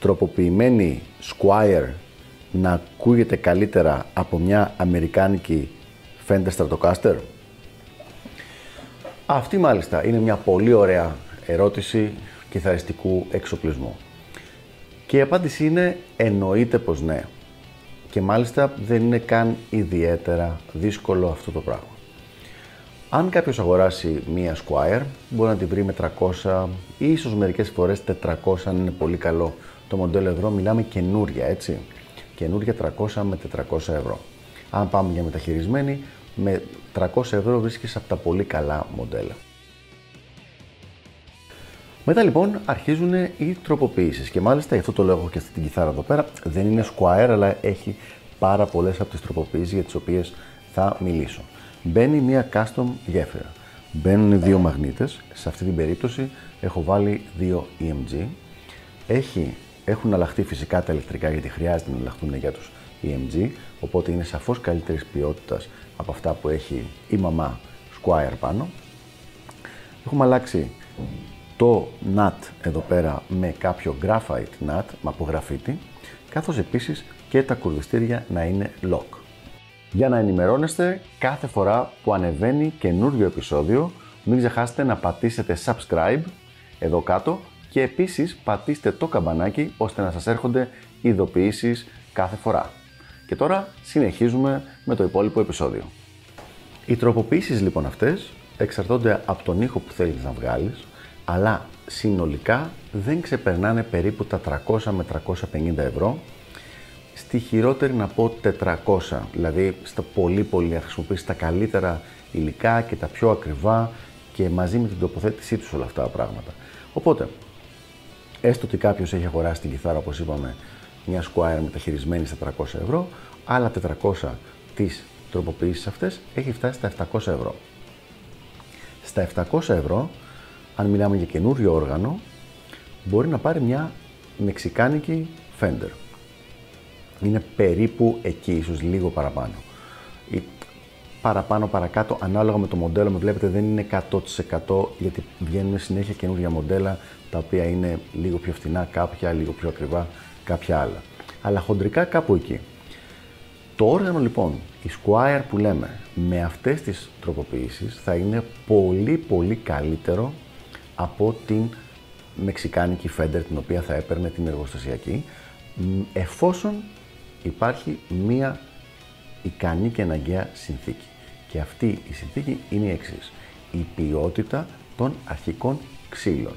τροποποιημένη Squire να ακούγεται καλύτερα από μια αμερικάνικη Fender Stratocaster? Αυτή μάλιστα είναι μια πολύ ωραία ερώτηση κιθαριστικού εξοπλισμού. Και η απάντηση είναι εννοείται πως ναι. Και μάλιστα δεν είναι καν ιδιαίτερα δύσκολο αυτό το πράγμα. Αν κάποιος αγοράσει μία Squire, μπορεί να τη βρει με 300 ή ίσως μερικές φορές 400 αν είναι πολύ καλό το μοντέλο ευρώ. Μιλάμε καινούρια, έτσι. Καινούρια 300 με 400 ευρώ. Αν πάμε για μεταχειρισμένη, με 300 ευρώ βρίσκεις από τα πολύ καλά μοντέλα. Μετά λοιπόν αρχίζουν οι τροποποιήσεις και μάλιστα γι' αυτό το λέω και αυτή την κιθάρα εδώ πέρα δεν είναι Squire αλλά έχει πάρα πολλές από τις τροποποιήσεις για τις οποίες θα μιλήσω. Μπαίνει μια custom γέφυρα. Μπαίνουν δύο μαγνήτες, σε αυτή την περίπτωση έχω βάλει δύο EMG. Έχει, έχουν αλλάχθεί φυσικά τα ηλεκτρικά γιατί χρειάζεται να αλλάχθούν για τους EMG, οπότε είναι σαφώς καλύτερης ποιότητας από αυτά που έχει η μαμά Squire πάνω. Έχουμε αλλάξει το nut εδώ πέρα με κάποιο graphite nut, από γραφίτι, καθώς επίσης και τα κουρδιστήρια να είναι lock. Για να ενημερώνεστε κάθε φορά που ανεβαίνει καινούριο επεισόδιο, μην ξεχάσετε να πατήσετε subscribe εδώ κάτω και επίσης πατήστε το καμπανάκι ώστε να σας έρχονται ειδοποιήσεις κάθε φορά. Και τώρα συνεχίζουμε με το υπόλοιπο επεισόδιο. Οι τροποποιήσεις λοιπόν αυτές εξαρτώνται από τον ήχο που θέλεις να βγάλεις, αλλά συνολικά δεν ξεπερνάνε περίπου τα 300 με 350 ευρώ. Στη χειρότερη να πω 400, δηλαδή στα πολύ πολύ να χρησιμοποιήσει τα καλύτερα υλικά και τα πιο ακριβά και μαζί με την τοποθέτησή τους όλα αυτά τα πράγματα. Οπότε, έστω ότι κάποιος έχει αγοράσει την κιθάρα όπως είπαμε μια Squire μεταχειρισμένη στα 300 ευρώ, άλλα 400 τις τροποποιήσεις αυτές έχει φτάσει στα 700 ευρώ. Στα 700 ευρώ αν μιλάμε για καινούριο όργανο, μπορεί να πάρει μια μεξικάνικη Fender. Είναι περίπου εκεί, ίσως λίγο παραπάνω. Ή παραπάνω, παρακάτω, ανάλογα με το μοντέλο, με βλέπετε δεν είναι 100% γιατί βγαίνουν συνέχεια καινούργια μοντέλα τα οποία είναι λίγο πιο φθηνά, κάποια λίγο πιο ακριβά, κάποια άλλα. Αλλά χοντρικά κάπου εκεί. Το όργανο λοιπόν, η Squire που λέμε, με αυτές τις τροποποιήσεις θα είναι πολύ πολύ καλύτερο από την μεξικάνικη Fender την οποία θα έπαιρνε την εργοστασιακή εφόσον υπάρχει μία ικανή και αναγκαία συνθήκη. Και αυτή η συνθήκη είναι η εξής. Η ποιότητα των αρχικών ξύλων.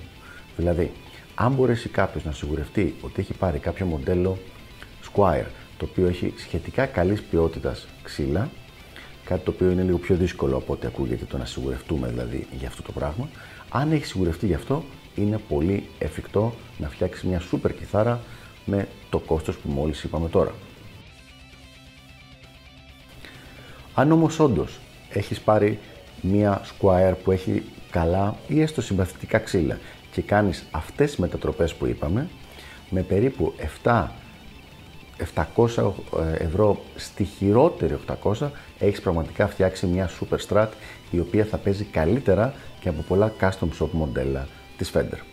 Δηλαδή, αν μπορέσει κάποιος να σιγουρευτεί ότι έχει πάρει κάποιο μοντέλο Squire το οποίο έχει σχετικά καλής ποιότητας ξύλα, κάτι το οποίο είναι λίγο πιο δύσκολο από ό,τι ακούγεται το να σιγουρευτούμε δηλαδή για αυτό το πράγμα, αν έχει σιγουρευτεί γι' αυτό, είναι πολύ εφικτό να φτιάξεις μια σούπερ κιθάρα με το κόστος που μόλις είπαμε τώρα. Αν όμως όντως έχεις πάρει μια Squire που έχει καλά ή έστω συμπαθητικά ξύλα και κάνεις αυτές τις μετατροπές που είπαμε, με περίπου 7 700 ε, ευρώ στη χειρότερη 800 έχεις πραγματικά φτιάξει μια Super Strat η οποία θα παίζει καλύτερα και από πολλά custom shop μοντέλα της Fender.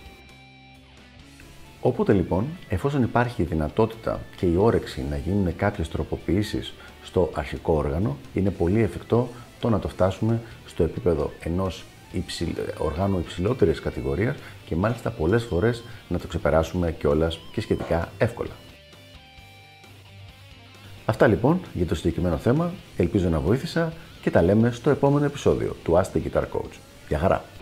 Οπότε λοιπόν, εφόσον υπάρχει η δυνατότητα και η όρεξη να γίνουν κάποιες τροποποιήσεις στο αρχικό όργανο, είναι πολύ εφικτό το να το φτάσουμε στο επίπεδο ενός υψηλ... οργάνου υψηλότερης κατηγορίας και μάλιστα πολλές φορές να το ξεπεράσουμε κιόλας και σχετικά εύκολα. Αυτά λοιπόν για το συγκεκριμένο θέμα. Ελπίζω να βοήθησα και τα λέμε στο επόμενο επεισόδιο του Ask the Guitar Coach. Γεια χαρά!